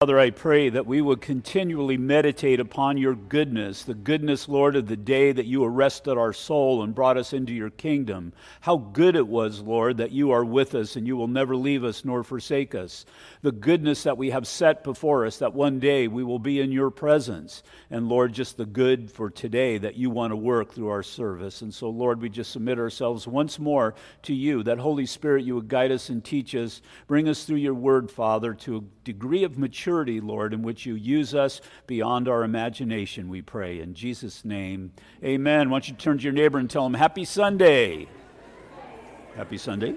Father, I pray that we would continually meditate upon your goodness, the goodness, Lord, of the day that you arrested our soul and brought us into your kingdom. How good it was, Lord, that you are with us and you will never leave us nor forsake us. The goodness that we have set before us, that one day we will be in your presence. And Lord, just the good for today that you want to work through our service. And so, Lord, we just submit ourselves once more to you, that Holy Spirit, you would guide us and teach us, bring us through your word, Father, to a degree of maturity Lord, in which you use us beyond our imagination, we pray. In Jesus' name, amen. Why don't you turn to your neighbor and tell him, Happy Sunday. Happy Sunday.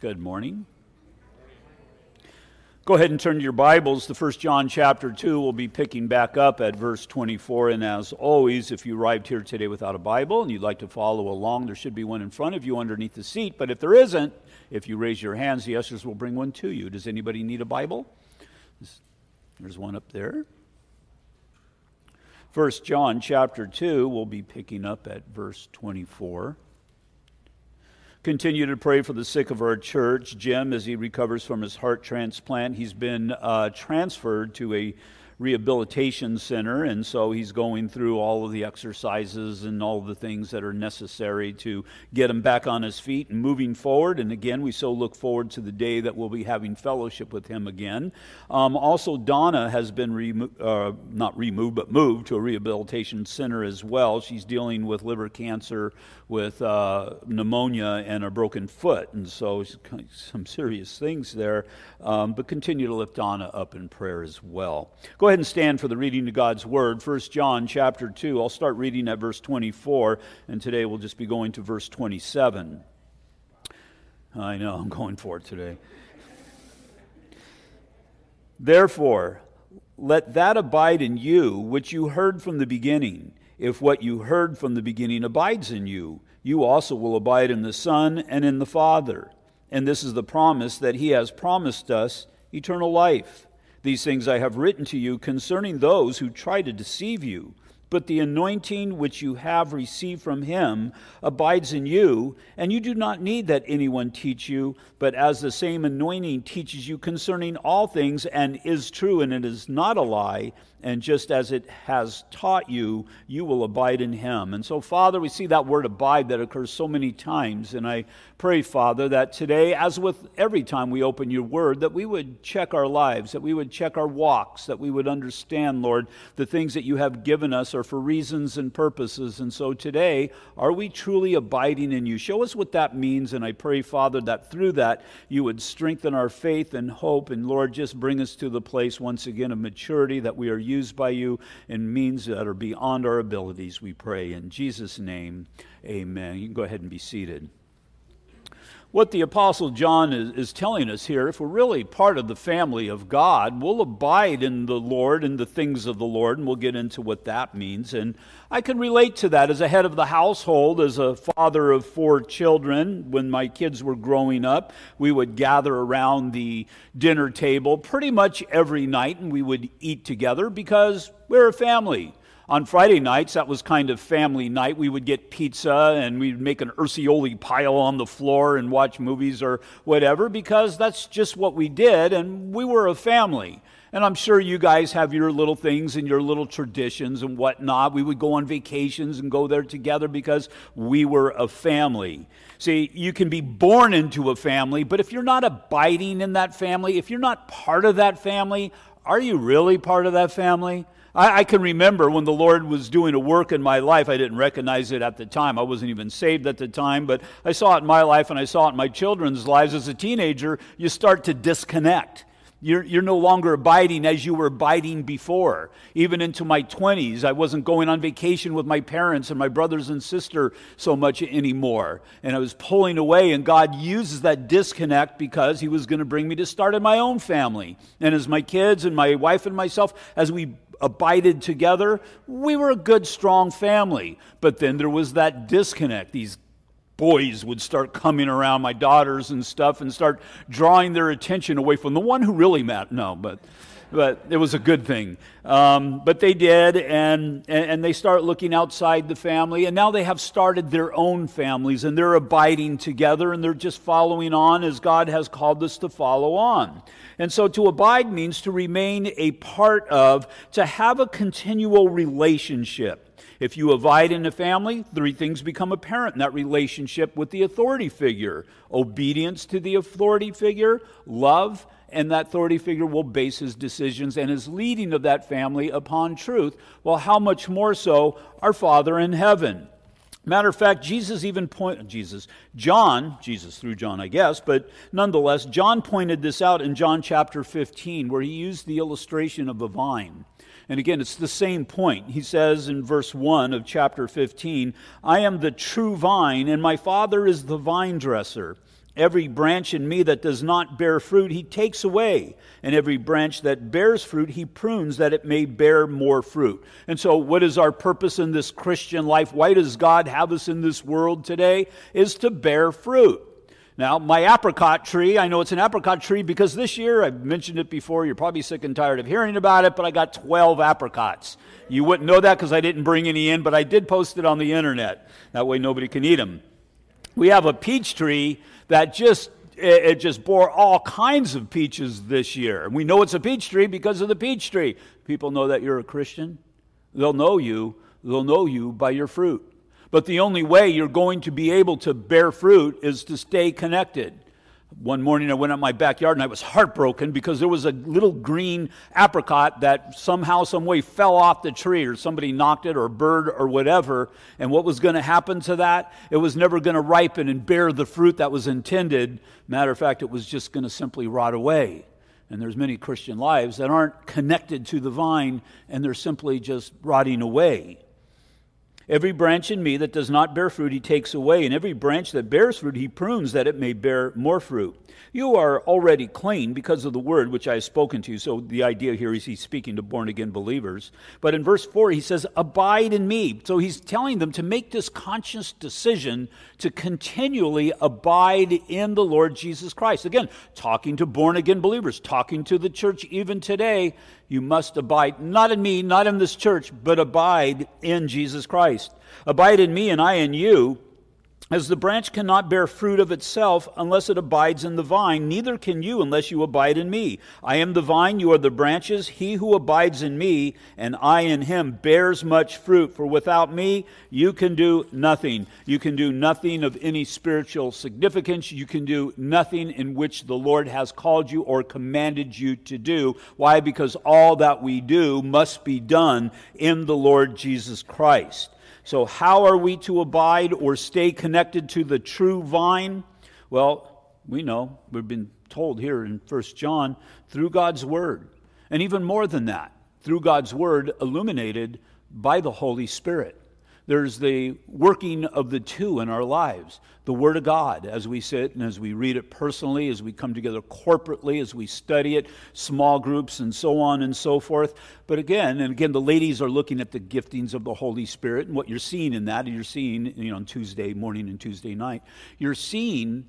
Good morning. Go ahead and turn to your Bibles The first John chapter 2. We'll be picking back up at verse 24. And as always, if you arrived here today without a Bible and you'd like to follow along, there should be one in front of you underneath the seat. But if there isn't, if you raise your hands, the ushers will bring one to you. Does anybody need a Bible? There's one up there. First John chapter 2, we'll be picking up at verse 24. Continue to pray for the sick of our church. Jim, as he recovers from his heart transplant, he's been uh, transferred to a rehabilitation center, and so he's going through all of the exercises and all the things that are necessary to get him back on his feet and moving forward. And again, we so look forward to the day that we'll be having fellowship with him again. Um, also, Donna has been remo- uh, not removed, but moved to a rehabilitation center as well. She's dealing with liver cancer, with uh, pneumonia, and a broken foot, and so some serious things there. Um, but continue to lift Donna up in prayer as well. Go ahead and stand for the reading of God's Word. 1 John chapter 2. I'll start reading at verse 24, and today we'll just be going to verse 27. I know, I'm going for it today. Therefore, let that abide in you which you heard from the beginning. If what you heard from the beginning abides in you, you also will abide in the Son and in the Father. And this is the promise that He has promised us eternal life. These things I have written to you concerning those who try to deceive you. But the anointing which you have received from him abides in you, and you do not need that anyone teach you, but as the same anointing teaches you concerning all things and is true and it is not a lie, and just as it has taught you, you will abide in him. And so, Father, we see that word abide that occurs so many times. And I pray, Father, that today, as with every time we open your word, that we would check our lives, that we would check our walks, that we would understand, Lord, the things that you have given us are for reasons and purposes. And so today, are we truly abiding in you? Show us what that means. And I pray, Father, that through that you would strengthen our faith and hope. And Lord, just bring us to the place once again of maturity that we are used by you in means that are beyond our abilities, we pray. In Jesus' name, amen. You can go ahead and be seated what the Apostle John is, is, telling us here, if we're really part of the family of God, we'll abide in the Lord and the things of the Lord, and we'll get into what that means. And I can relate to that as a head of the household, as a father of four children. When my kids were growing up, we would gather around the dinner table pretty much every night, and we would eat together because we're a family on Friday nights, that was kind of family night. We would get pizza and we'd make an ursioli pile on the floor and watch movies or whatever because that's just what we did and we were a family. And I'm sure you guys have your little things and your little traditions and whatnot. We would go on vacations and go there together because we were a family. See, you can be born into a family, but if you're not abiding in that family, if you're not part of that family, are you really part of that family? I, I, can remember when the Lord was doing a work in my life. I didn't recognize it at the time. I wasn't even saved at the time, but I saw it in my life and I saw it in my children's lives. As a teenager, you start to disconnect. You're, you're no longer abiding as you were abiding before. Even into my 20s, I wasn't going on vacation with my parents and my brothers and sister so much anymore. And I was pulling away, and God uses that disconnect because He was going to bring me to start in my own family. And as my kids and my wife and myself, as we abided together, we were a good, strong family. But then there was that disconnect. These boys would start coming around, my daughters and stuff, and start drawing their attention away from the one who really mattered. No, but but it was a good thing. Um, but they did, and, and they start looking outside the family, and now they have started their own families, and they're abiding together, and they're just following on as God has called us to follow on. And so to abide means to remain a part of, to have a continual relationship. If you abide in a family, three things become apparent in that relationship with the authority figure obedience to the authority figure, love, and that authority figure will base his decisions and his leading of that family upon truth. Well, how much more so our Father in heaven? Matter of fact, Jesus even point Jesus, John, Jesus through John, I guess, but nonetheless, John pointed this out in John chapter 15, where he used the illustration of a vine. And again, it's the same point. He says in verse 1 of chapter 15, I am the true vine, and my Father is the vine dresser. Every branch in me that does not bear fruit, he takes away. And every branch that bears fruit, he prunes that it may bear more fruit. And so, what is our purpose in this Christian life? Why does God have us in this world today? Is to bear fruit. Now, my apricot tree, I know it's an apricot tree because this year, I've mentioned it before, you're probably sick and tired of hearing about it, but I got 12 apricots. You wouldn't know that because I didn't bring any in, but I did post it on the internet. That way, nobody can eat them. We have a peach tree that just it just bore all kinds of peaches this year. And we know it's a peach tree because of the peach tree. People know that you're a Christian. They'll know you. They'll know you by your fruit. But the only way you're going to be able to bear fruit is to stay connected. One morning I went out my backyard and I was heartbroken because there was a little green apricot that somehow, some way fell off the tree or somebody knocked it or a bird or whatever. And what was going to happen to that? It was never going to ripen and bear the fruit that was intended. Matter of fact, it was just going to simply rot away. And there's many Christian lives that aren't connected to the vine and they're simply just rotting away. Every branch in me that does not bear fruit, he takes away, and every branch that bears fruit, he prunes that it may bear more fruit. You are already clean because of the word which I have spoken to you. So the idea here is he's speaking to born again believers. But in verse 4, he says, Abide in me. So he's telling them to make this conscious decision to continually abide in the Lord Jesus Christ. Again, talking to born again believers, talking to the church even today. You must abide, not in me, not in this church, but abide in Jesus Christ. Abide in me and I in you as the branch cannot bear fruit of itself unless it abides in the vine, neither can you unless you abide in me. I am the vine, you are the branches. He who abides in me, and I in him, bears much fruit. For without me, you can do nothing. You can do nothing of any spiritual significance. You can do nothing in which the Lord has called you or commanded you to do. Why? Because all that we do must be done in the Lord Jesus Christ. So, how are we to abide or stay connected to the true vine? Well, we know, we've been told here in 1 John, through God's Word. And even more than that, through God's Word illuminated by the Holy Spirit. There's the working of the two in our lives the Word of God as we sit and as we read it personally, as we come together corporately, as we study it, small groups, and so on and so forth. But again, and again, the ladies are looking at the giftings of the Holy Spirit and what you're seeing in that, and you're seeing, you know, on Tuesday morning and Tuesday night, you're seeing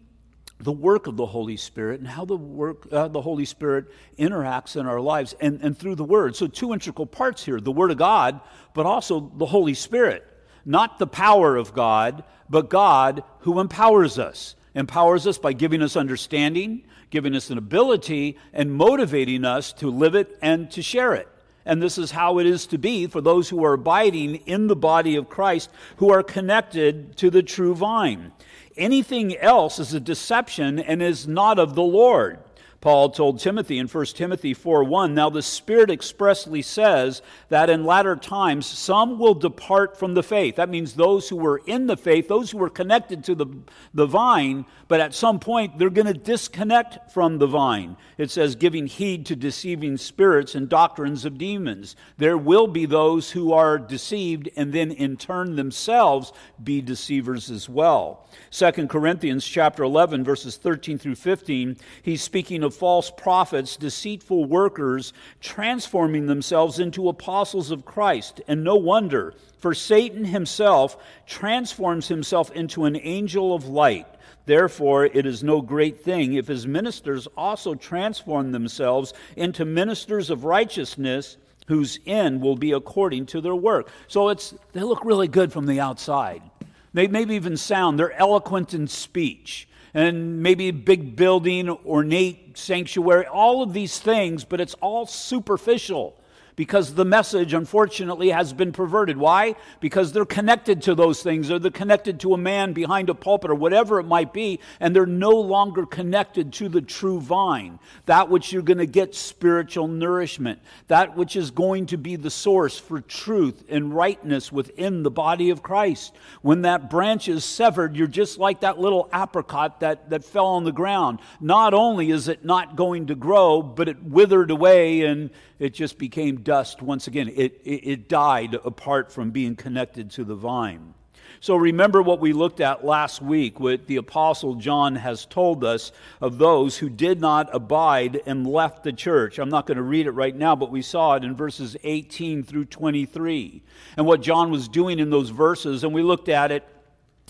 the work of the Holy Spirit and how the work uh, the Holy Spirit interacts in our lives and, and through the Word. So two integral parts here: the Word of God, but also the Holy Spirit not the power of God, but God who empowers us. Empowers us by giving us understanding, giving us an ability, and motivating us to live it and to share it. And this is how it is to be for those who are abiding in the body of Christ, who are connected to the true vine. Anything else is a deception and is not of the Lord. Paul told Timothy in 1 Timothy 4:1, "Now the Spirit expressly says that in latter times some will depart from the faith." That means those who were in the faith, those who were connected to the, the vine, but at some point they're going to disconnect from the vine. It says giving heed to deceiving spirits and doctrines of demons. There will be those who are deceived and then in turn themselves be deceivers as well. 2 Corinthians chapter 11 verses 13 through 15, he's speaking of of false prophets, deceitful workers, transforming themselves into apostles of Christ. And no wonder, for Satan himself transforms himself into an angel of light. Therefore, it is no great thing if his ministers also transform themselves into ministers of righteousness whose end will be according to their work. So it's they look really good from the outside. They maybe even sound, they're eloquent in speech. And maybe a big building, ornate sanctuary, all of these things, but it's all superficial because the message, unfortunately, has been perverted. Why? Because they're connected to those things, or they're connected to a man behind a pulpit, or whatever it might be, and they're no longer connected to the true vine, that which you're going to get spiritual nourishment, that which is going to be the source for truth and rightness within the body of Christ. When that branch is severed, you're just like that little apricot that, that fell on the ground. Not only is it not going to grow, but it withered away and it just became dust once again. It, it, it, died apart from being connected to the vine. So remember what we looked at last week, what the Apostle John has told us of those who did not abide and left the church. I'm not going to read it right now, but we saw it in verses 18 through 23. And what John was doing in those verses, and we looked at it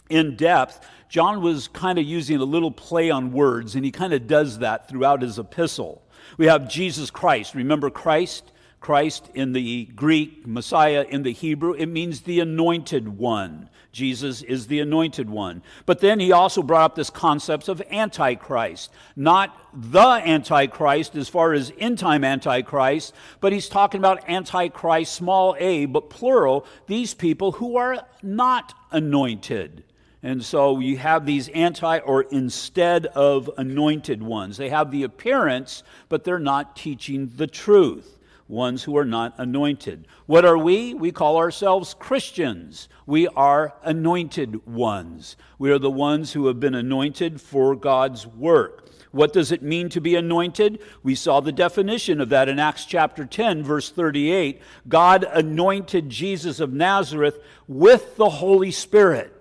in depth. John was kind of using a little play on words, and he kind of does that throughout his epistle. We have Jesus Christ. Remember Christ? Christ in the Greek, Messiah in the Hebrew, it means the anointed one. Jesus is the anointed one. But then he also brought up this concept of antichrist. Not the antichrist as far as end time antichrist, but he's talking about antichrist, small a, but plural, these people who are not anointed. And so you have these anti or instead of anointed ones. They have the appearance, but they're not teaching the truth. Ones who are not anointed. What are we? We call ourselves Christians. We are anointed ones. We are the ones who have been anointed for God's work. What does it mean to be anointed? We saw the definition of that in Acts chapter 10, verse 38. God anointed Jesus of Nazareth with the Holy Spirit.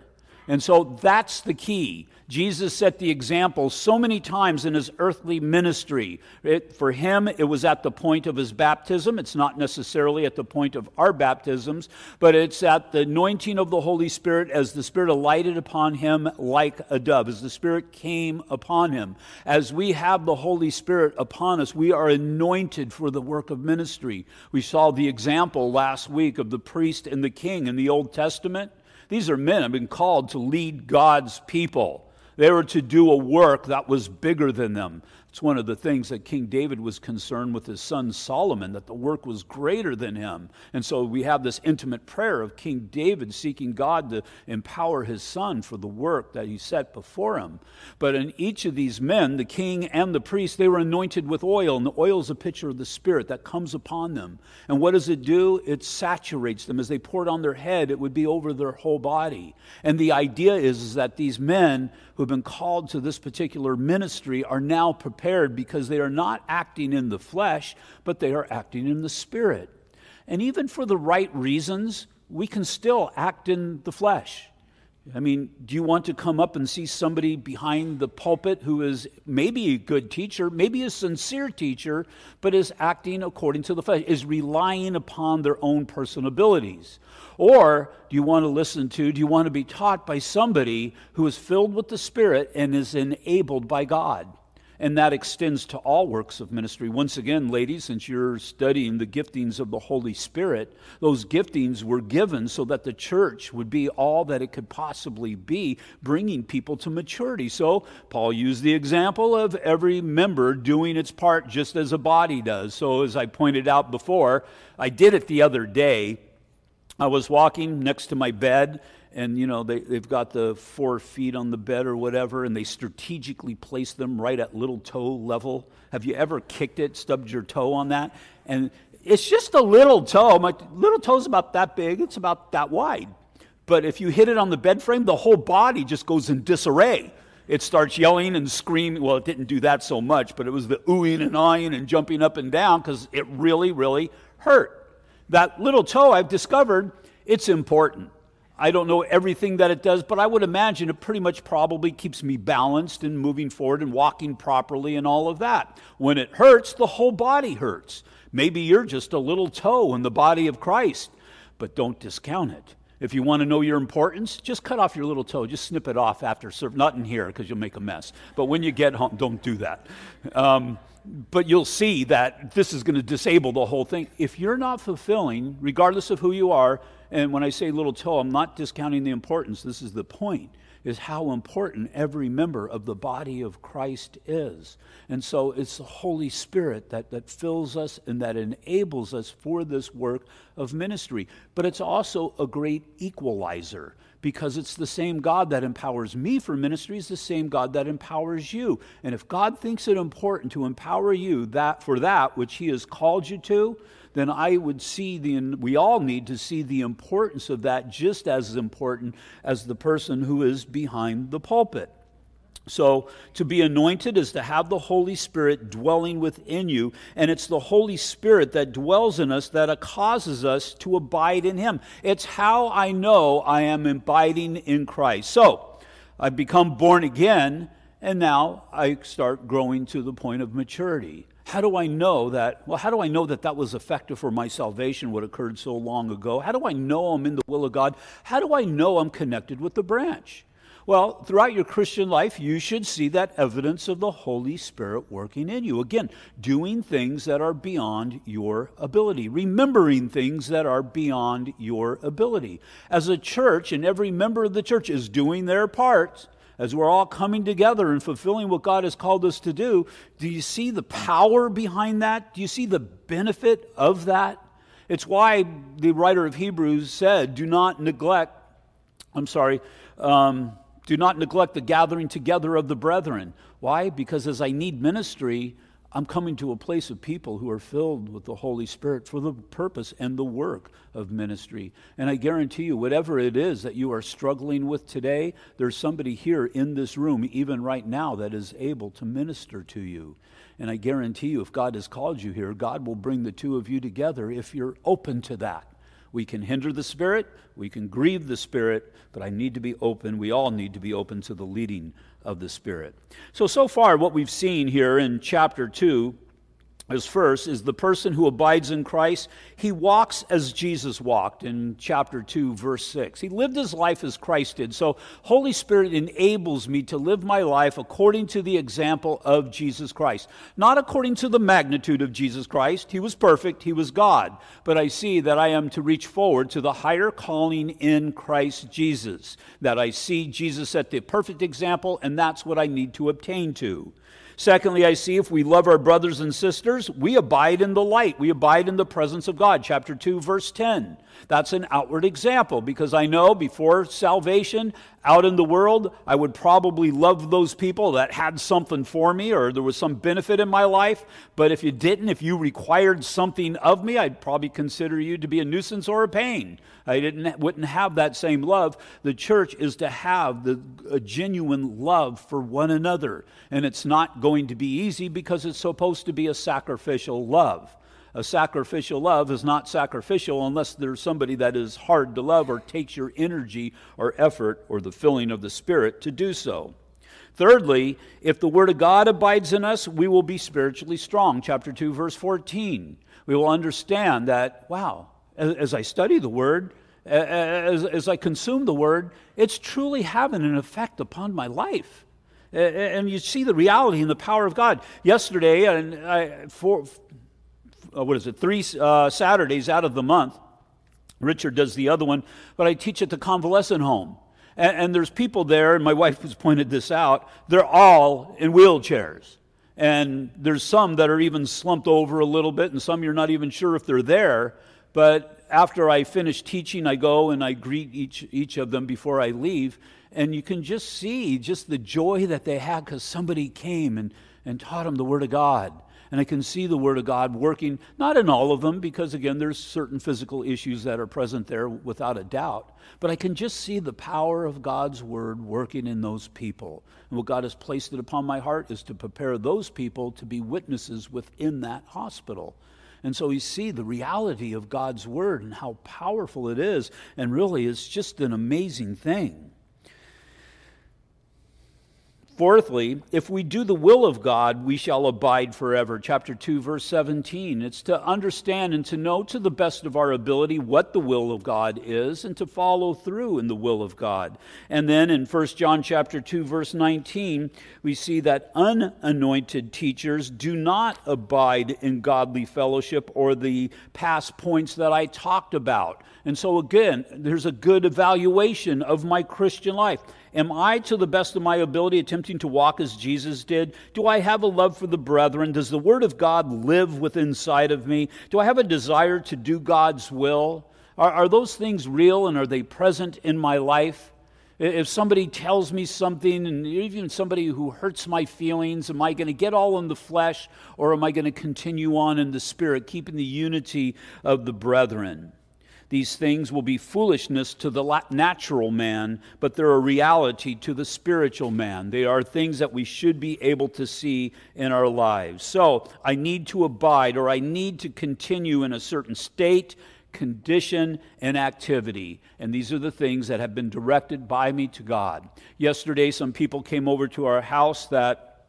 And so that's the key. Jesus set the example so many times in his earthly ministry. It, for him, it was at the point of his baptism. It's not necessarily at the point of our baptisms, but it's at the anointing of the Holy Spirit as the Spirit alighted upon him like a dove, as the Spirit came upon him. As we have the Holy Spirit upon us, we are anointed for the work of ministry. We saw the example last week of the priest and the king in the Old Testament. These are men have been called to lead God's people. They were to do a work that was bigger than them. It's one of the things that King David was concerned with his son Solomon, that the work was greater than him. And so we have this intimate prayer of King David seeking God to empower his son for the work that he set before him. But in each of these men, the king and the priest, they were anointed with oil, and the oil is a picture of the Spirit that comes upon them. And what does it do? It saturates them. As they pour it on their head, it would be over their whole body. And the idea is, is that these men who have been called to this particular ministry are now prepared prepared because they are not acting in the flesh, but they are acting in the spirit. And even for the right reasons, we can still act in the flesh. I mean, do you want to come up and see somebody behind the pulpit who is maybe a good teacher, maybe a sincere teacher, but is acting according to the flesh, is relying upon their own personal abilities? Or do you want to listen to, do you want to be taught by somebody who is filled with the Spirit and is enabled by God? And that extends to all works of ministry. Once again, ladies, since you're studying the giftings of the Holy Spirit, those giftings were given so that the church would be all that it could possibly be, bringing people to maturity. So, Paul used the example of every member doing its part just as a body does. So, as I pointed out before, I did it the other day. I was walking next to my bed and you know they, they've got the four feet on the bed or whatever and they strategically place them right at little toe level. Have you ever kicked it stubbed your toe on that? And it's just a little toe. My little toe's about that big. It's about that wide. But if you hit it on the bed frame the whole body just goes in disarray. It starts yelling and screaming. Well it didn't do that so much but it was the oohing and eyeing and jumping up and down because it really really hurt. That little toe i've discovered it's important I don't know everything that it does, but I would imagine it pretty much probably keeps me balanced and moving forward and walking properly and all of that. When it hurts, the whole body hurts. Maybe you're just a little toe in the body of Christ, but don't discount it. If you want to know your importance, just cut off your little toe. Just snip it off after service. Not in here because you'll make a mess. But when you get home, don't do that. Um, but you'll see that this is going to disable the whole thing. If you're not fulfilling, regardless of who you are, and when I say little toe, I'm not discounting the importance. This is the point is how important every member of the body of Christ is. And so it's the Holy Spirit that, that fills us and that enables us for this work of ministry. But it's also a great equalizer because it's the same God that empowers me for ministry is the same God that empowers you. And if God thinks it important to empower you that for that which he has called you to, then I would see the, we all need to see the importance of that just as important as the person who is behind the pulpit. So, to be anointed is to have the Holy Spirit dwelling within you, and it's the Holy Spirit that dwells in us that causes us to abide in Him. It's how I know I am abiding in Christ. So, I've become born again, and now I start growing to the point of maturity. How do I know that? Well, how do I know that that was effective for my salvation, what occurred so long ago? How do I know I'm in the will of God? How do I know I'm connected with the branch? Well, throughout your Christian life, you should see that evidence of the Holy Spirit working in you. Again, doing things that are beyond your ability, remembering things that are beyond your ability. As a church, and every member of the church is doing their part as we're all coming together and fulfilling what God has called us to do, do you see the power behind that? Do you see the benefit of that? It's why the writer of Hebrews said, Do not neglect, I'm sorry, um, do not neglect the gathering together of the brethren. Why? Because as I need ministry, I'm coming to a place of people who are filled with the Holy Spirit for the purpose and the work of ministry. And I guarantee you, whatever it is that you are struggling with today, there's somebody here in this room, even right now, that is able to minister to you. And I guarantee you, if God has called you here, God will bring the two of you together if you're open to that. We can hinder the Spirit, we can grieve the Spirit, but I need to be open. We all need to be open to the leading of the Spirit. So, so far, what we've seen here in chapter 2 is first is the person who abides in Christ. He walks as Jesus walked in chapter 2 verse 6. He lived his life as Christ did. So Holy Spirit enables me to live my life according to the example of Jesus Christ. Not according to the magnitude of Jesus Christ. He was perfect, he was God. But I see that I am to reach forward to the higher calling in Christ Jesus. That I see Jesus at the perfect example and that's what I need to obtain to. Secondly, I see if we love our brothers and sisters, we abide in the light. We abide in the presence of God. Chapter 2, verse 10. That's an outward example because I know before salvation, out in the world, I would probably love those people that had something for me or there was some benefit in my life. But if you didn't, if you required something of me, I'd probably consider you to be a nuisance or a pain. I didn't, wouldn't have that same love. The church is to have the, a genuine love for one another. And it's not going to be easy because it's supposed to be a sacrificial love a sacrificial love is not sacrificial unless there's somebody that is hard to love or takes your energy or effort or the filling of the Spirit to do so. Thirdly, if the Word of God abides in us, we will be spiritually strong. Chapter 2, verse 14. We will understand that, wow, as, I study the Word, as, as I consume the Word, it's truly having an effect upon my life and you see the reality and the power of God. Yesterday, and I, for, uh, what is it, three uh, Saturdays out of the month. Richard does the other one, but I teach at the convalescent home. And, and there's people there, and my wife has pointed this out, they're all in wheelchairs. And there's some that are even slumped over a little bit, and some you're not even sure if they're there. But after I finish teaching, I go and I greet each, each of them before I leave. And you can just see just the joy that they had because somebody came and, and taught them the Word of God and I can see the Word of God working, not in all of them, because again, there's certain physical issues that are present there without a doubt, but I can just see the power of God's Word working in those people. And what God has placed it upon my heart is to prepare those people to be witnesses within that hospital. And so we see the reality of God's word and how powerful it is. And really, it's just an amazing thing. Fourthly, if we do the will of God, we shall abide forever. Chapter 2, verse 17. It's to understand and to know to the best of our ability what the will of God is and to follow through in the will of God. And then in 1 John chapter 2, verse 19, we see that unanointed teachers do not abide in godly fellowship or the past points that I talked about. And so, again, there's a good evaluation of my Christian life. Am I, to the best of my ability, attempting to walk as Jesus did? Do I have a love for the brethren? Does the Word of God live within inside of me? Do I have a desire to do God's will? Are, are those things real and are they present in my life? If somebody tells me something, and even somebody who hurts my feelings, am I going to get all in the flesh or am I going to continue on in the spirit, keeping the unity of the brethren? These things will be foolishness to the natural man, but they're a reality to the spiritual man. They are things that we should be able to see in our lives. So I need to abide or I need to continue in a certain state, condition, and activity. And these are the things that have been directed by me to God. Yesterday, some people came over to our house that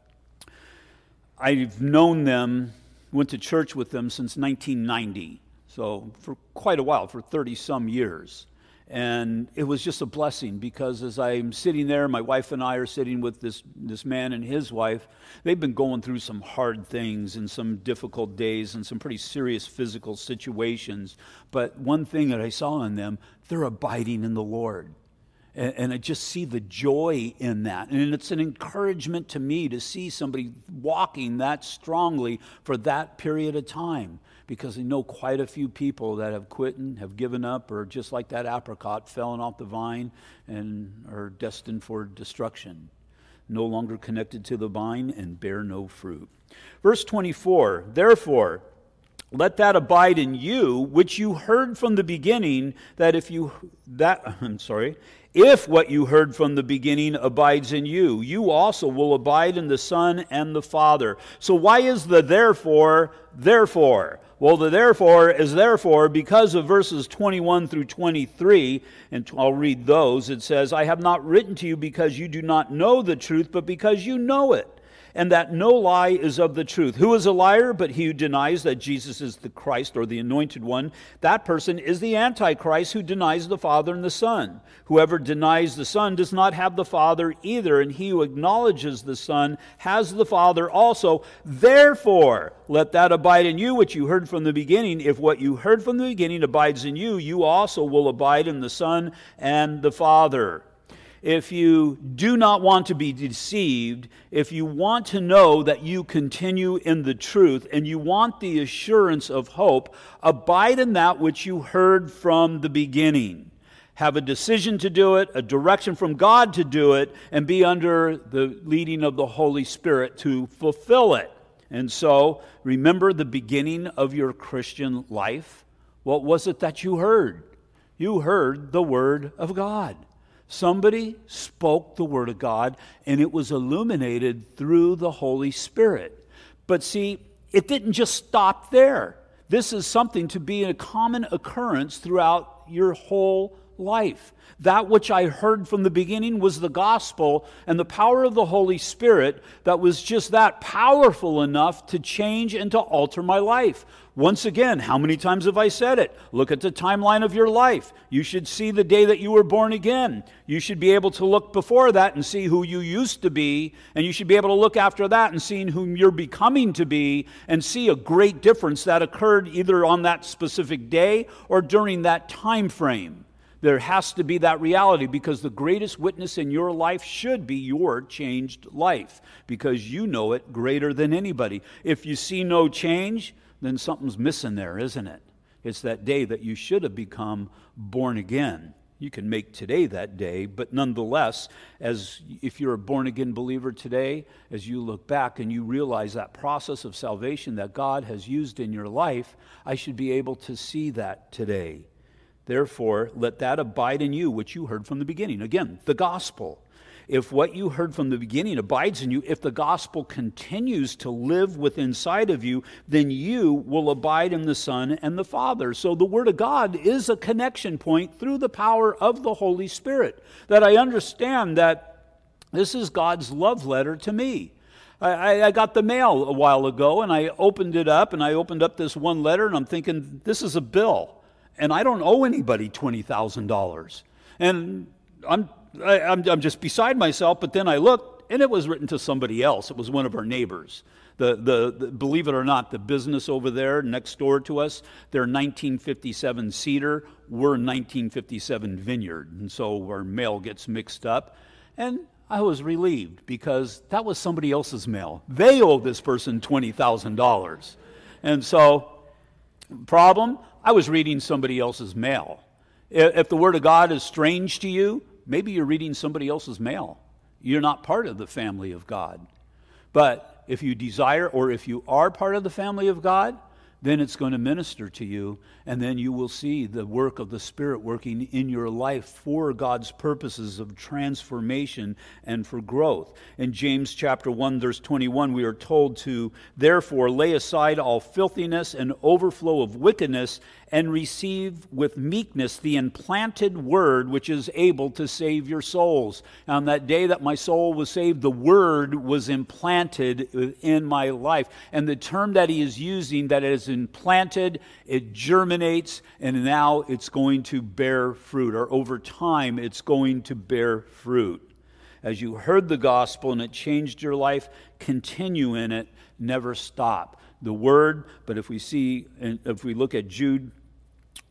I've known them, went to church with them since 1990. So, for quite a while, for 30 some years. And it was just a blessing because as I'm sitting there, my wife and I are sitting with this, this man and his wife. They've been going through some hard things and some difficult days and some pretty serious physical situations. But one thing that I saw in them, they're abiding in the Lord. And, and I just see the joy in that. And it's an encouragement to me to see somebody walking that strongly for that period of time because I know quite a few people that have quit and have given up, or just like that apricot, fallen off the vine and are destined for destruction. No longer connected to the vine and bear no fruit. Verse 24, therefore, let that abide in you which you heard from the beginning that if you that i'm sorry if what you heard from the beginning abides in you you also will abide in the son and the father so why is the therefore therefore well, the therefore is therefore because of verses 21 through 23, and I'll read those. It says, I have not written to you because you do not know the truth, but because you know it and that no lie is of the truth. Who is a liar but he who denies that Jesus is the Christ or the anointed one? That person is the Antichrist who denies the Father and the Son. Whoever denies the Son does not have the Father either, and he who acknowledges the Son has the Father also. Therefore, let that abide in you which you heard from the beginning. If what you heard from the beginning abides in you, you also will abide in the Son and the Father if you do not want to be deceived, if you want to know that you continue in the truth and you want the assurance of hope, abide in that which you heard from the beginning. Have a decision to do it, a direction from God to do it, and be under the leading of the Holy Spirit to fulfill it. And so, remember the beginning of your Christian life? What was it that you heard? You heard the Word of God. Somebody spoke the Word of God, and it was illuminated through the Holy Spirit. But see, it didn't just stop there. This is something to be a common occurrence throughout your whole life. That which I heard from the beginning was the gospel and the power of the Holy Spirit that was just that powerful enough to change and to alter my life. Once again, how many times have I said it? Look at the timeline of your life. You should see the day that you were born again. You should be able to look before that and see who you used to be, and you should be able to look after that and see whom you're becoming to be and see a great difference that occurred either on that specific day or during that time frame. There has to be that reality because the greatest witness in your life should be your changed life because you know it greater than anybody. If you see no change, then something's missing there, isn't it? It's that day that you should have become born again. You can make today that day, but nonetheless, as if you're a born again believer today, as you look back and you realize that process of salvation that God has used in your life, I should be able to see that today. Therefore, let that abide in you, which you heard from the beginning. Again, the gospel. if what you heard from the beginning abides in you, if the gospel continues to live within inside of you, then you will abide in the Son and the Father. So the Word of God is a connection point through the power of the Holy Spirit. That I understand that this is God's love letter to me. I, I, got the mail a while ago and I opened it up and I opened up this one letter and I'm thinking, this is a bill. And I don't owe anybody $20,000. And I'm, I, I'm, I'm just beside myself, but then I looked and it was written to somebody else. It was one of our neighbors. The, the, the, believe it or not, the business over there next door to us, they're 1957 Cedar, we're 1957 Vineyard. And so our mail gets mixed up. And I was relieved because that was somebody else's mail. They owe this person $20,000. And so, problem, I was reading somebody else's mail. If the Word of God is strange to you, maybe you're reading somebody else's mail. You're not part of the family of God. But if you desire, or if you are part of the family of God, then it's going to minister to you, and then you will see the work of the Spirit working in your life for God's purposes of transformation and for growth. In James chapter 1, verse 21, we are told to therefore lay aside all filthiness and overflow of wickedness and receive with meekness the implanted word which is able to save your souls. On that day that my soul was saved, the word was implanted in my life. And the term that he is using, that it is implanted, it germinates, and now it's going to bear fruit, or over time, it's going to bear fruit. As you heard the gospel and it changed your life, continue in it, never stop the word. But if we see, if we look at Jude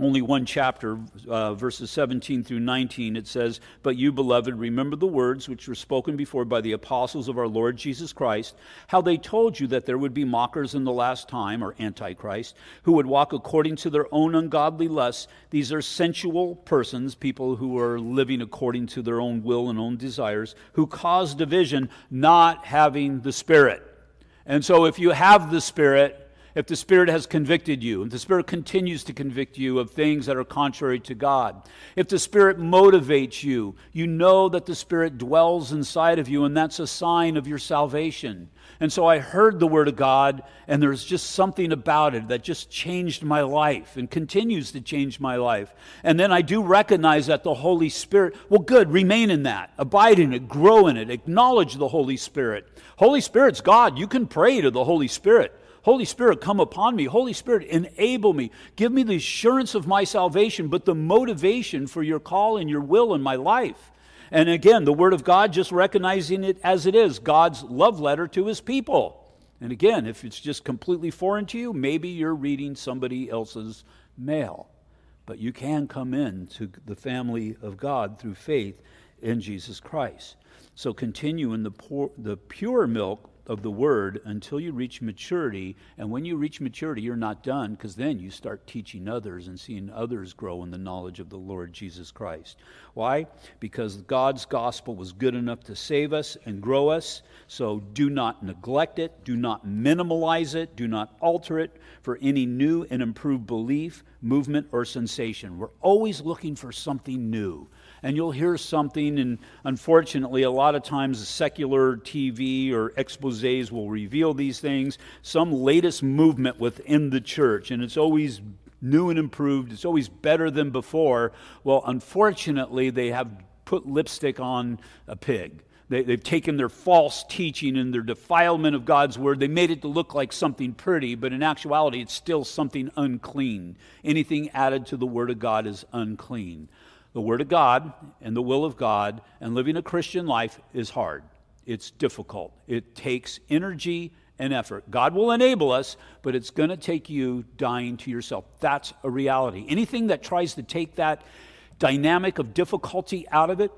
only one chapter, uh, verses 17 through 19, it says, But you, beloved, remember the words which were spoken before by the apostles of our Lord Jesus Christ, how they told you that there would be mockers in the last time, or Antichrist, who would walk according to their own ungodly lusts. These are sensual persons, people who are living according to their own will and own desires, who cause division, not having the Spirit. And so, if you have the Spirit, if the Spirit has convicted you, if the Spirit continues to convict you of things that are contrary to God, if the Spirit motivates you, you know that the Spirit dwells inside of you, and that's a sign of your salvation. And so I heard the Word of God, and there's just something about it that just changed my life and continues to change my life. And then I do recognize that the Holy Spirit, well, good, remain in that, abide in it, grow in it, acknowledge the Holy Spirit. Holy Spirit's God. You can pray to the Holy Spirit. Holy Spirit, come upon me. Holy Spirit, enable me. Give me the assurance of my salvation, but the motivation for your call and your will in my life. And again, the Word of God, just recognizing it as it is God's love letter to His people. And again, if it's just completely foreign to you, maybe you're reading somebody else's mail. But you can come in to the family of God through faith in Jesus Christ. So continue in the, poor, the pure milk of the word until you reach maturity. And when you reach maturity, you're not done because then you start teaching others and seeing others grow in the knowledge of the Lord Jesus Christ. Why? Because God's gospel was good enough to save us and grow us. So do not neglect it, do not minimalize it, do not alter it for any new and improved belief, movement, or sensation. We're always looking for something new and you'll hear something, and unfortunately, a lot of times secular TV or exposes will reveal these things, some latest movement within the church, and it's always new and improved, it's always better than before. Well, unfortunately, they have put lipstick on a pig. They, have taken their false teaching and their defilement of God's word. They made it to look like something pretty, but in actuality, it's still something unclean. Anything added to the word of God is unclean. The Word of God and the will of God and living a Christian life is hard. It's difficult. It takes energy and effort. God will enable us, but it's going to take you dying to yourself. That's a reality. Anything that tries to take that dynamic of difficulty out of it,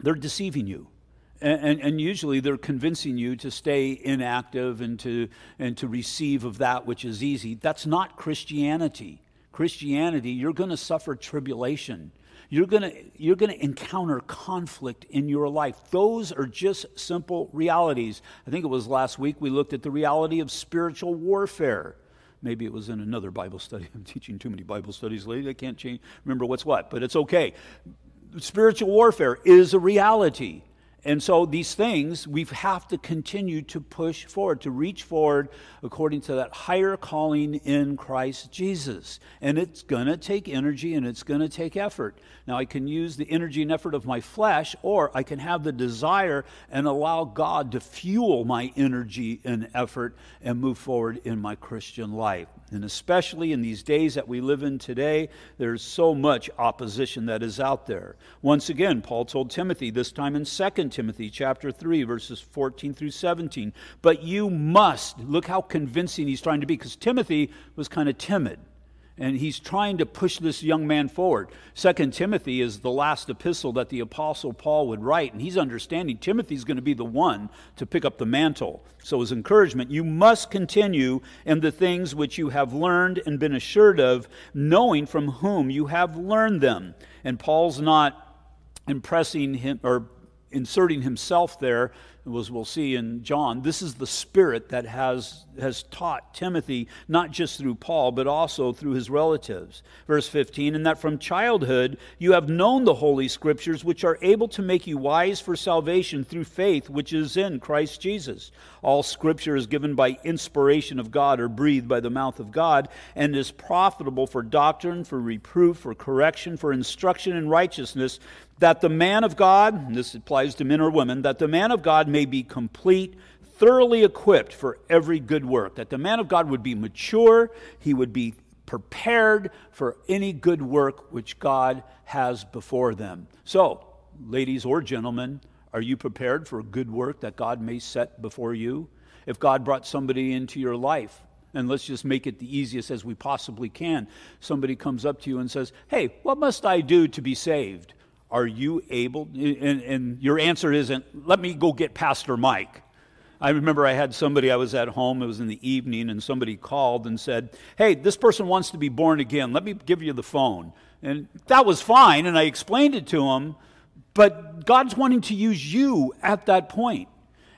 they're deceiving you. And, and, and, usually they're convincing you to stay inactive and to, and to receive of that which is easy. That's not Christianity. Christianity, you're going to suffer tribulation. You're going to you're going to encounter conflict in your life. Those are just simple realities. I think it was last week we looked at the reality of spiritual warfare. Maybe it was in another Bible study. I'm teaching too many Bible studies lately. I can't change, remember what's what, but it's okay. Spiritual warfare is a reality. And so these things we have to continue to push forward, to reach forward according to that higher calling in Christ Jesus. And it's going to take energy and it's going to take effort. Now, I can use the energy and effort of my flesh, or I can have the desire and allow God to fuel my energy and effort and move forward in my Christian life. And especially in these days that we live in today, there's so much opposition that is out there. Once again, Paul told Timothy, this time in 2 Timothy chapter 3, verses 14 through 17, but you must, look how convincing he's trying to be, because Timothy was kind of timid and he's trying to push this young man forward. Second Timothy is the last epistle that the apostle Paul would write, and he's understanding Timothy's going to be the one to pick up the mantle. So his encouragement, you must continue in the things which you have learned and been assured of, knowing from whom you have learned them. And Paul's not impressing him or inserting himself there as we'll see in John, this is the Spirit that has, has taught Timothy, not just through Paul, but also through his relatives. Verse 15, and that from childhood you have known the Holy Scriptures, which are able to make you wise for salvation through faith, which is in Christ Jesus. All Scripture is given by inspiration of God or breathed by the mouth of God, and is profitable for doctrine, for reproof, for correction, for instruction in righteousness that the man of God, this applies to men or women, that the man of God may be complete, thoroughly equipped for every good work. That the man of God would be mature, he would be prepared for any good work which God has before them. So, ladies or gentlemen, are you prepared for a good work that God may set before you? If God brought somebody into your life, and let's just make it the easiest as we possibly can. Somebody comes up to you and says, Hey, what must I do to be saved? Are you able? And, and your answer isn't, let me go get Pastor Mike. I remember I had somebody, I was at home, it was in the evening, and somebody called and said, Hey, this person wants to be born again. Let me give you the phone. And that was fine, and I explained it to him, but God's wanting to use you at that point.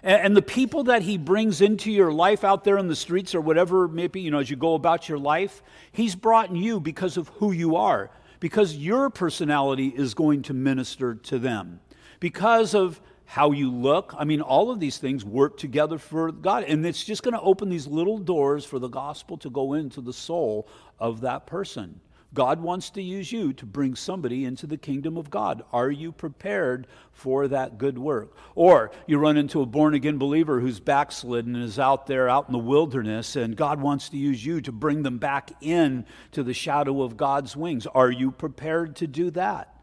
And the people that He brings into your life out there in the streets or whatever, maybe, you know, as you go about your life, He's brought you because of who you are because your personality is going to minister to them. Because of how you look, I mean, all of these things work together for God. And it's just going to open these little doors for the gospel to go into the soul of that person. God wants to use you to bring somebody into the kingdom of God. Are you prepared for that good work? Or you run into a born again believer who's backslidden and is out there out in the wilderness, and God wants to use you to bring them back in to the shadow of God's wings. Are you prepared to do that?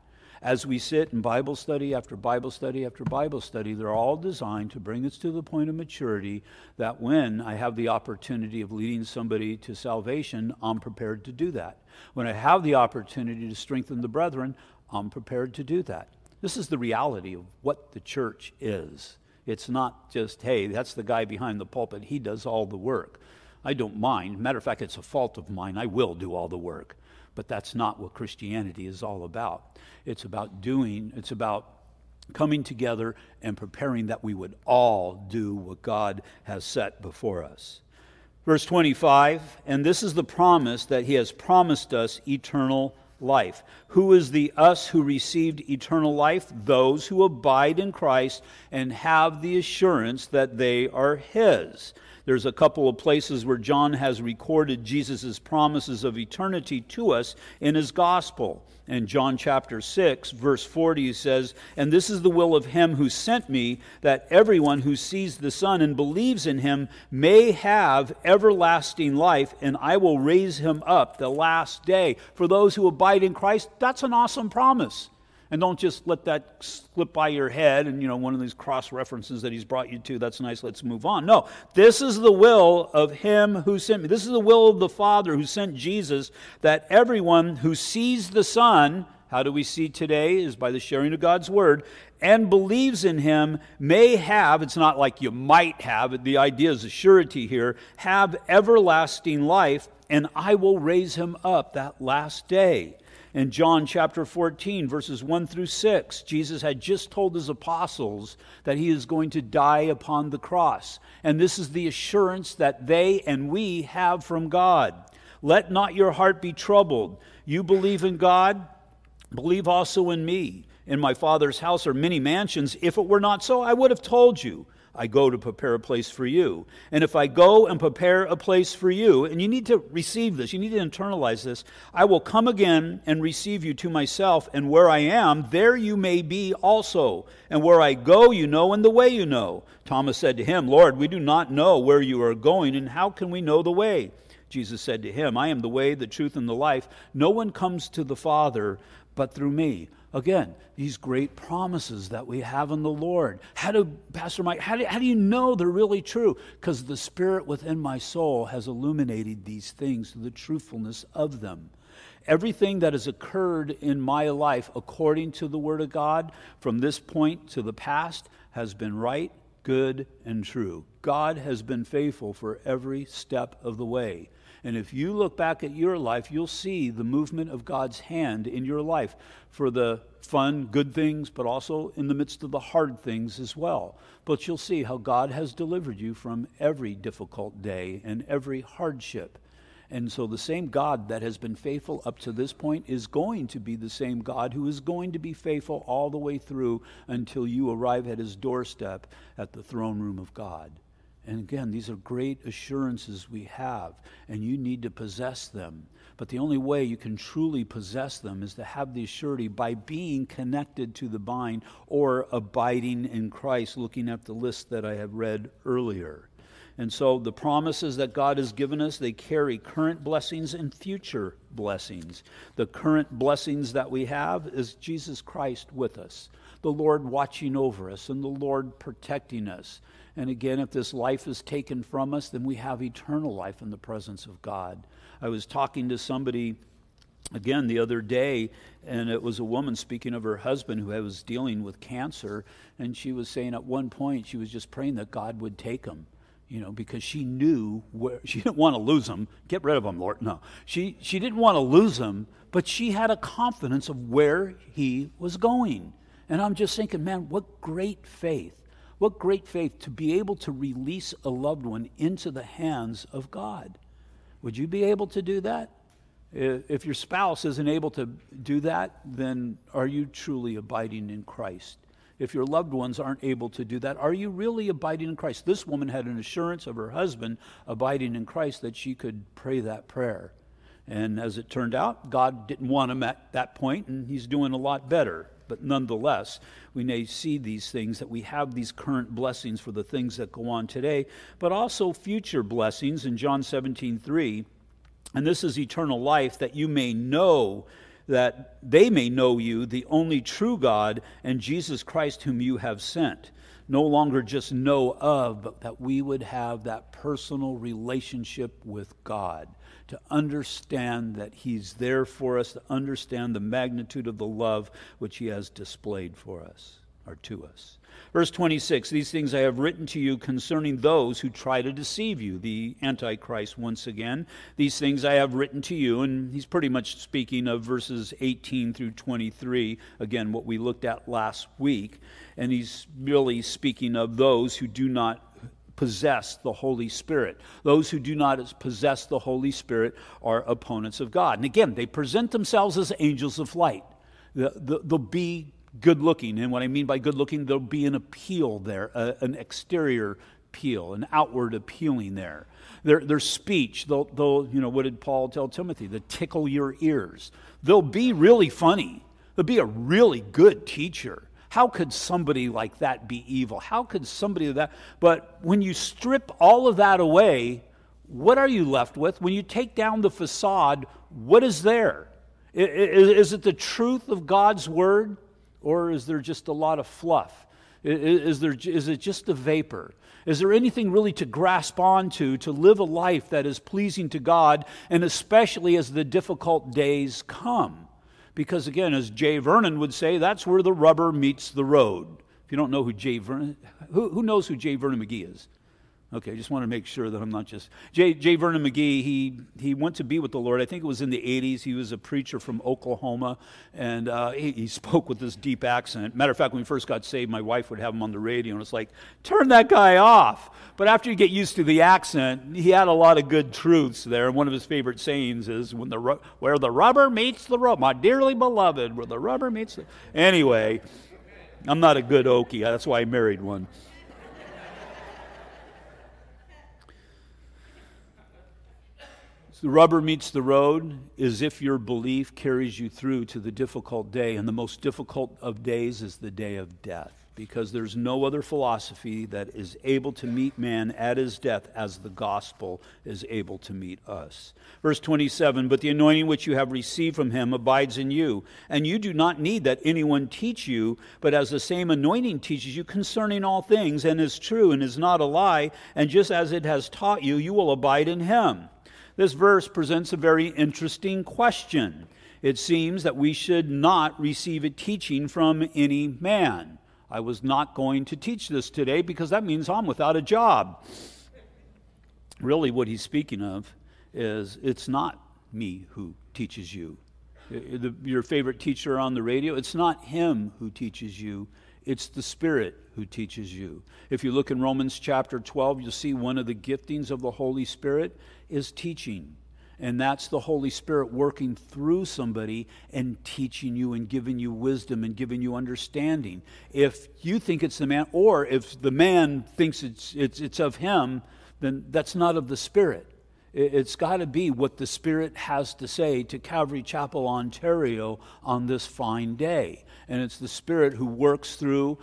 As we sit in Bible study after Bible study after Bible study, they're all designed to bring us to the point of maturity that when I have the opportunity of leading somebody to salvation, I'm prepared to do that. When I have the opportunity to strengthen the brethren, I'm prepared to do that. This is the reality of what the church is. It's not just, hey, that's the guy behind the pulpit, he does all the work. I don't mind. Matter of fact, it's a fault of mine. I will do all the work. But that's not what Christianity is all about. It's about doing, it's about coming together and preparing that we would all do what God has set before us. Verse 25, and this is the promise that He has promised us eternal life. Who is the us who received eternal life? Those who abide in Christ and have the assurance that they are His. There's a couple of places where John has recorded Jesus' promises of eternity to us in his gospel. In John chapter 6, verse 40, he says, And this is the will of him who sent me, that everyone who sees the Son and believes in him may have everlasting life, and I will raise him up the last day. For those who abide in Christ, that's an awesome promise. And don't just let that slip by your head and, you know, one of these cross references that he's brought you to, that's nice, let's move on. No, this is the will of him who sent me. This is the will of the Father who sent Jesus, that everyone who sees the Son, how do we see today? Is by the sharing of God's word, and believes in him may have, it's not like you might have, the idea is a surety here, have everlasting life, and I will raise him up that last day. In John chapter 14, verses 1 through 6, Jesus had just told his apostles that he is going to die upon the cross. And this is the assurance that they and we have from God. Let not your heart be troubled. You believe in God, Believe also in me. In my Father's house are many mansions. If it were not so, I would have told you. I go to prepare a place for you. And if I go and prepare a place for you, and you need to receive this, you need to internalize this, I will come again and receive you to myself, and where I am, there you may be also. And where I go, you know, and the way you know. Thomas said to him, Lord, we do not know where you are going, and how can we know the way? Jesus said to him, I am the way, the truth, and the life. No one comes to the Father but through me. Again, these great promises that we have in the Lord. How do, Pastor Mike, how do, how do you know they're really true? Because the Spirit within my soul has illuminated these things, to the truthfulness of them. Everything that has occurred in my life, according to the Word of God, from this point to the past, has been right, good, and true. God has been faithful for every step of the way. And if you look back at your life, you'll see the movement of God's hand in your life for the fun, good things, but also in the midst of the hard things as well. But you'll see how God has delivered you from every difficult day and every hardship. And so the same God that has been faithful up to this point is going to be the same God who is going to be faithful all the way through until you arrive at his doorstep at the throne room of God. And again, these are great assurances we have, and you need to possess them. But the only way you can truly possess them is to have the surety by being connected to the vine or abiding in Christ, looking at the list that I have read earlier. And so the promises that God has given us, they carry current blessings and future blessings. The current blessings that we have is Jesus Christ with us, the Lord watching over us, and the Lord protecting us and again, if this life is taken from us, then we have eternal life in the presence of God. I was talking to somebody again the other day, and it was a woman speaking of her husband who was dealing with cancer, and she was saying at one point she was just praying that God would take him. You know, because she knew where she didn't want to lose him. Get rid of him, Lord. No, she she didn't want to lose him, but she had a confidence of where he was going. And I'm just thinking, man, what great faith what great faith to be able to release a loved one into the hands of God. Would you be able to do that? If your spouse isn't able to do that, then are you truly abiding in Christ? If your loved ones aren't able to do that, are you really abiding in Christ? This woman had an assurance of her husband abiding in Christ that she could pray that prayer. And as it turned out, God didn't want him at that point, and he's doing a lot better. But nonetheless, we may see these things that we have these current blessings for the things that go on today, but also future blessings in John 17 3. And this is eternal life that you may know that they may know you, the only true God, and Jesus Christ, whom you have sent. No longer just know of, but that we would have that personal relationship with God to understand that He's there for us, to understand the magnitude of the love which He has displayed for us or to us. Verse 26 These things I have written to you concerning those who try to deceive you, the Antichrist once again. These things I have written to you, and he's pretty much speaking of verses 18 through 23, again, what we looked at last week. And he's really speaking of those who do not possess the Holy Spirit. Those who do not possess the Holy Spirit are opponents of God. And again, they present themselves as angels of light. They'll be good looking. And what I mean by good looking, there'll be an appeal there, an exterior appeal, an outward appealing there. Their, their speech, they'll, they'll, you know, what did Paul tell Timothy? They'll tickle your ears. They'll be really funny. They'll be a really good teacher. How could somebody like that be evil? How could somebody that? But when you strip all of that away, what are you left with? When you take down the facade, what is there? Is it the truth of God's word, or is there just a lot of fluff? Is, there, is it just a vapor? Is there anything really to grasp onto to live a life that is pleasing to God, and especially as the difficult days come? Because again, as J. Vernon would say, that's where the rubber meets the road. If you don't know who J. Vernon, who, who knows who J. Vernon McGee is? Okay, I just want to make sure that I'm not just J. J. Vernon McGee. He he went to be with the Lord. I think it was in the '80s. He was a preacher from Oklahoma, and uh, he, he, spoke with this deep accent. Matter of fact, when we first got saved, my wife would have him on the radio, and it's like, turn that guy off. But after you get used to the accent, he had a lot of good truths there. And one of his favorite sayings is, "When the where the rubber meets the road, my dearly beloved, where the rubber meets the." Anyway, I'm not a good Okie. That's why I married one. The rubber meets the road is if your belief carries you through to the difficult day. And the most difficult of days is the day of death, because there's no other philosophy that is able to meet man at his death as the gospel is able to meet us. Verse 27 But the anointing which you have received from him abides in you, and you do not need that anyone teach you, but as the same anointing teaches you concerning all things, and is true and is not a lie, and just as it has taught you, you will abide in him. This verse presents a very interesting question. It seems that we should not receive a teaching from any man. I was not going to teach this today because that means I'm without a job. Really, what he's speaking of is it's not me who teaches you. Your favorite teacher on the radio, it's not him who teaches you, it's the Spirit who teaches you. If you look in Romans chapter 12, you'll see one of the giftings of the Holy Spirit is teaching. And that's the Holy Spirit working through somebody and teaching you and giving you wisdom and giving you understanding. If you think it's the man, or if the man thinks it's, it's, it's of him, then that's not of the Spirit. It's got to be what the Spirit has to say to Calvary Chapel, Ontario on this fine day. And it's the Spirit who works through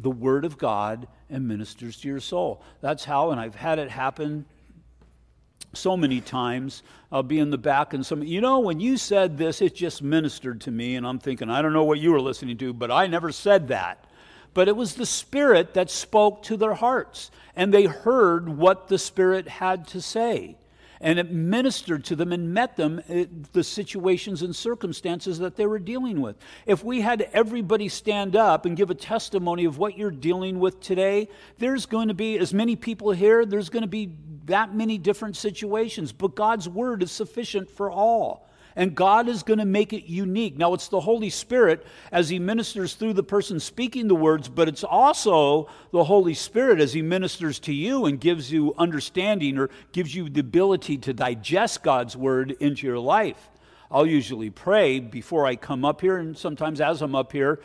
the Word of God and ministers to your soul. That's how, and I've had it happen so many times. I'll be in the back and some, you know, when you said this, it just ministered to me. And I'm thinking, I don't know what you were listening to, but I never said that. But it was the Spirit that spoke to their hearts, and they heard what the Spirit had to say and it ministered to them and met them eh, the situations and circumstances that they were dealing with. If we had everybody stand up and give a testimony of what you're dealing with today, there's going to be as many people here, there's going to be that many different situations, but God's word is sufficient for all and God is going to make it unique. Now, it's the Holy Spirit as He ministers through the person speaking the words, but it's also the Holy Spirit as He ministers to you and gives you understanding or gives you the ability to digest God's word into your life. I'll usually pray before I come up here, and sometimes as I'm up here,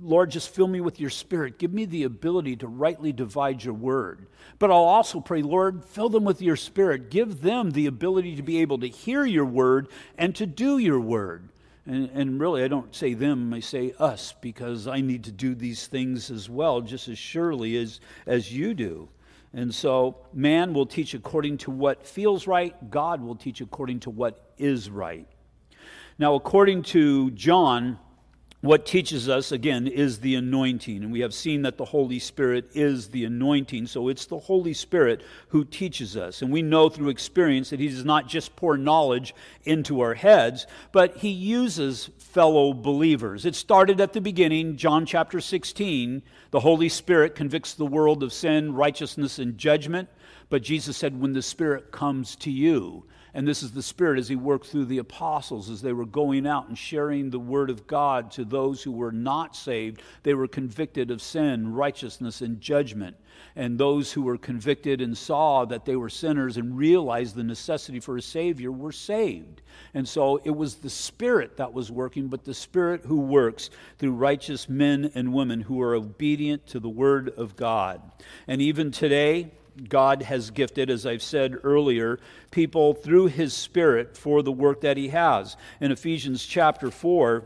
Lord, just fill me with your spirit. Give me the ability to rightly divide your word. But I'll also pray, Lord, fill them with your spirit. Give them the ability to be able to hear your word and to do your word. And, and, really, I don't say them, I say us, because I need to do these things as well, just as surely as, as you do. And so, man will teach according to what feels right, God will teach according to what is right. Now, according to John, what teaches us, again, is the anointing. And we have seen that the Holy Spirit is the anointing. So it's the Holy Spirit who teaches us. And we know through experience that He does not just pour knowledge into our heads, but He uses fellow believers. It started at the beginning, John chapter 16. The Holy Spirit convicts the world of sin, righteousness, and judgment. But Jesus said, when the Spirit comes to you, and this is the Spirit as He worked through the apostles as they were going out and sharing the Word of God to those who were not saved. They were convicted of sin, righteousness, and judgment. And those who were convicted and saw that they were sinners and realized the necessity for a Savior were saved. And so it was the Spirit that was working, but the Spirit who works through righteous men and women who are obedient to the Word of God. And even today, God has gifted, as I've said earlier, people through His Spirit for the work that He has. In Ephesians chapter 4,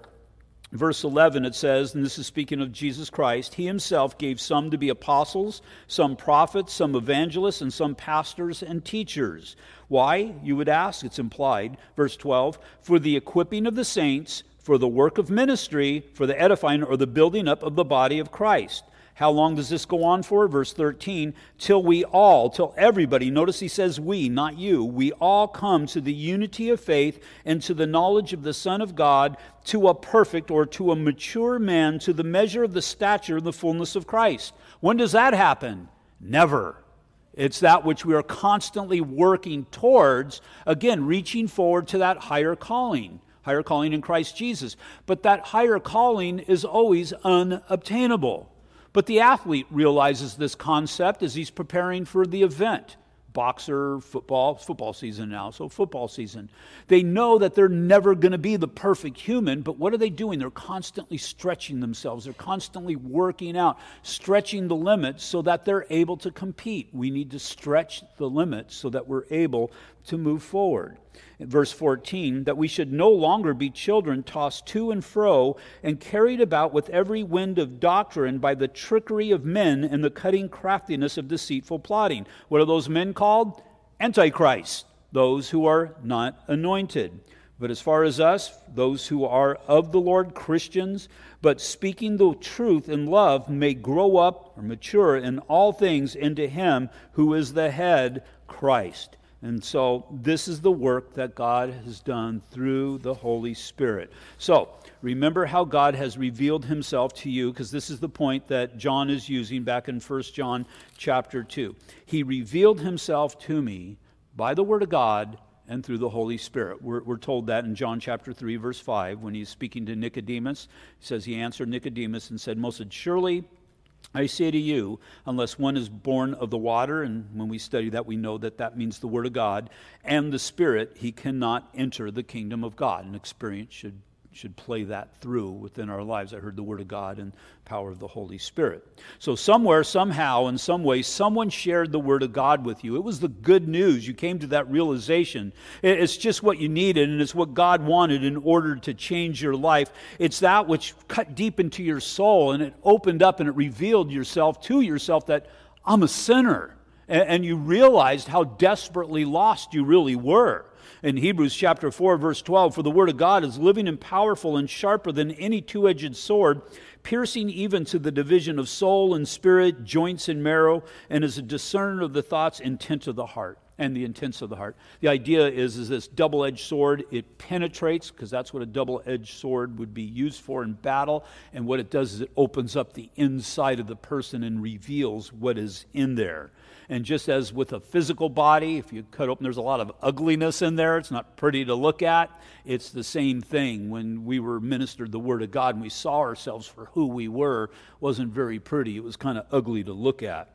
verse 11, it says, and this is speaking of Jesus Christ, He Himself gave some to be apostles, some prophets, some evangelists, and some pastors and teachers. Why, you would ask? It's implied. Verse 12, for the equipping of the saints, for the work of ministry, for the edifying or the building up of the body of Christ how long does this go on for? Verse 13, till we all, till everybody, notice he says we, not you, we all come to the unity of faith and to the knowledge of the Son of God, to a perfect or to a mature man, to the measure of the stature and the fullness of Christ. When does that happen? Never. It's that which we are constantly working towards, again, reaching forward to that higher calling, higher calling in Christ Jesus. But that higher calling is always unobtainable. But the athlete realizes this concept as he's preparing for the event boxer, football, football season now, so football season. They know that they're never going to be the perfect human, but what are they doing? They're constantly stretching themselves. They're constantly working out, stretching the limits so that they're able to compete. We need to stretch the limits so that we're able to move forward verse 14, that we should no longer be children tossed to and fro and carried about with every wind of doctrine by the trickery of men and the cutting craftiness of deceitful plotting. What are those men called? Antichrist, those who are not anointed. But as far as us, those who are of the Lord, Christians, but speaking the truth in love, may grow up or mature in all things into Him who is the head, Christ. And so this is the work that God has done through the Holy Spirit. So remember how God has revealed himself to you, because this is the point that John is using back in 1 John chapter 2. He revealed himself to me by the Word of God and through the Holy Spirit. We're, we're, told that in John chapter 3, verse 5, when he's speaking to Nicodemus. He says, He answered Nicodemus and said, Most surely I say to you, unless one is born of the water, and when we study that, we know that that means the Word of God, and the Spirit, he cannot enter the kingdom of God. An experience should should play that through within our lives. I heard the Word of God and power of the Holy Spirit. So, somewhere, somehow, in some way, someone shared the Word of God with you. It was the good news. You came to that realization. It's just what you needed, and it's what God wanted in order to change your life. It's that which cut deep into your soul, and it opened up and it revealed yourself to yourself that I'm a sinner. And you realized how desperately lost you really were in Hebrews chapter 4, verse 12 For the word of God is living and powerful and sharper than any two edged sword, piercing even to the division of soul and spirit, joints and marrow, and is a discerner of the thoughts, intent of the heart and the intents of the heart. The idea is, is this double edged sword, it penetrates, because that's what a double edged sword would be used for in battle. And what it does is it opens up the inside of the person and reveals what is in there. And just as with a physical body, if you cut open, there's a lot of ugliness in there. It's not pretty to look at. It's the same thing when we were ministered the Word of God and we saw ourselves for who we were. wasn't very pretty. It was kind of ugly to look at.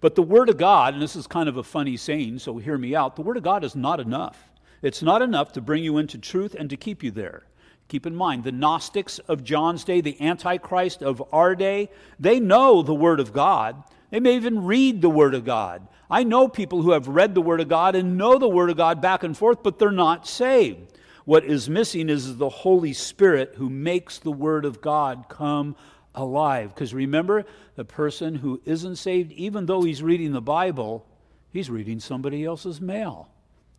But the Word of God, and this is kind of a funny saying, so hear me out the Word of God is not enough. It's not enough to bring you into truth and to keep you there. Keep in mind, the Gnostics of John's day, the Antichrist of our day, they know the Word of God. They may even read the Word of God. I know people who have read the Word of God and know the Word of God back and forth, but they're not saved. What is missing is the Holy Spirit who makes the Word of God come alive. Because remember, the person who isn't saved, even though he's reading the Bible, he's reading somebody else's mail.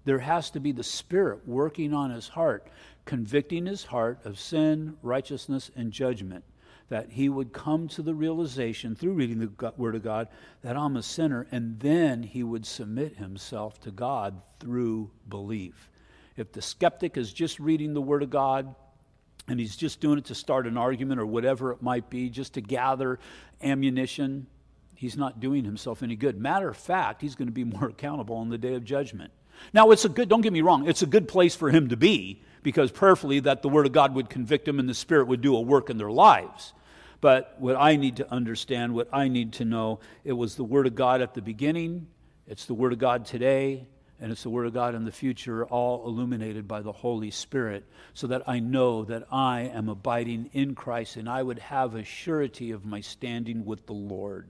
There has to be the Spirit working on his heart, convicting his heart of sin, righteousness, and judgment that he would come to the realization through reading the Word of God that I'm a sinner, and then he would submit himself to God through belief. If the skeptic is just reading the Word of God and he's just doing it to start an argument or whatever it might be, just to gather ammunition, he's not doing himself any good. Matter of fact, he's going to be more accountable on the day of judgment. Now, it's a good, don't get me wrong, it's a good place for him to be because prayerfully that the Word of God would convict them and the Spirit would do a work in their lives. But what I need to understand, what I need to know, it was the Word of God at the beginning, it's the Word of God today, and it's the Word of God in the future, all illuminated by the Holy Spirit, so that I know that I am abiding in Christ and I would have a surety of my standing with the Lord.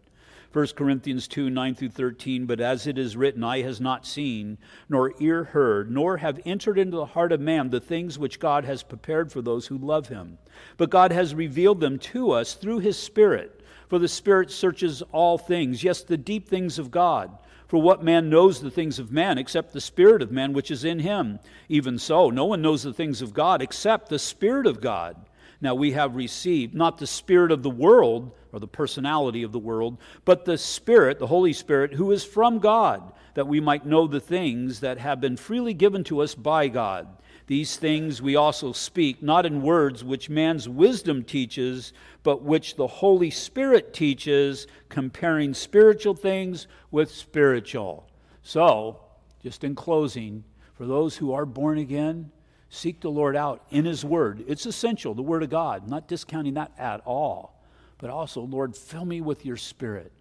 1 Corinthians 2 9 through 13. But as it is written, eye has not seen, nor ear heard, nor have entered into the heart of man the things which God has prepared for those who love him. But God has revealed them to us through his Spirit. For the Spirit searches all things, yes, the deep things of God. For what man knows the things of man except the Spirit of man which is in him? Even so, no one knows the things of God except the Spirit of God. Now we have received not the Spirit of the world, or the personality of the world, but the Spirit, the Holy Spirit, who is from God, that we might know the things that have been freely given to us by God. These things we also speak, not in words which man's wisdom teaches, but which the Holy Spirit teaches, comparing spiritual things with spiritual. So, just in closing, for those who are born again, seek the Lord out in His Word. It's essential, the Word of God, not discounting that at all. But also, Lord, fill me with your Spirit.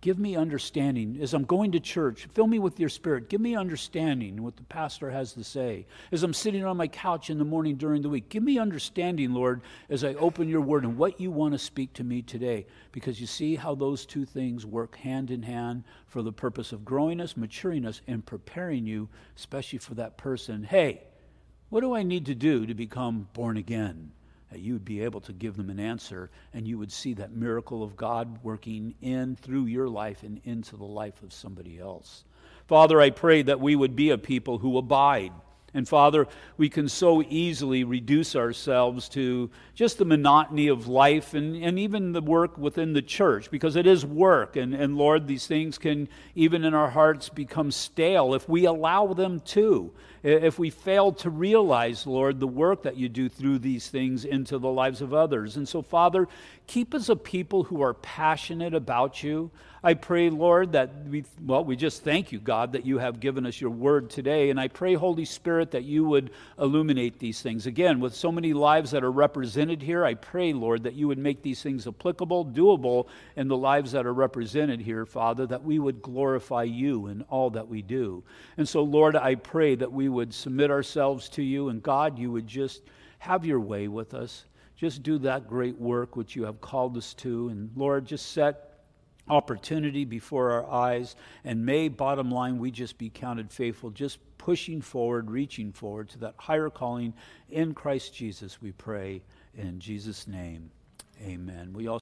Give me understanding. As I'm going to church, fill me with your spirit. Give me understanding what the pastor has to say. As I'm sitting on my couch in the morning during the week, give me understanding, Lord, as I open your word and what you want to speak to me today. Because you see how those two things work hand in hand for the purpose of growing us, maturing us, and preparing you, especially for that person. Hey, what do I need to do to become born again? that you would be able to give them an answer and you would see that miracle of God working in through your life and into the life of somebody else. Father, I pray that we would be a people who abide and Father, we can so easily reduce ourselves to just the monotony of life and, and even the work within the church because it is work. And, and Lord, these things can, even in our hearts, become stale if we allow them to. If we fail to realize, Lord, the work that you do through these things into the lives of others. And so, Father, keep us a people who are passionate about you. I pray, Lord, that we, well, we just thank you, God, that you have given us your word today. And I pray, Holy Spirit, that you would illuminate these things. Again, with so many lives that are represented here, I pray, Lord, that you would make these things applicable, doable in the lives that are represented here, Father, that we would glorify you in all that we do. And so, Lord, I pray that we would submit ourselves to you, and God, you would just have your way with us. Just do that great work which you have called us to. And Lord, just set opportunity before our eyes. And may, bottom line, we just be counted faithful, just pushing forward, reaching forward to that higher calling in Christ Jesus, we pray. In Jesus' name, amen. We also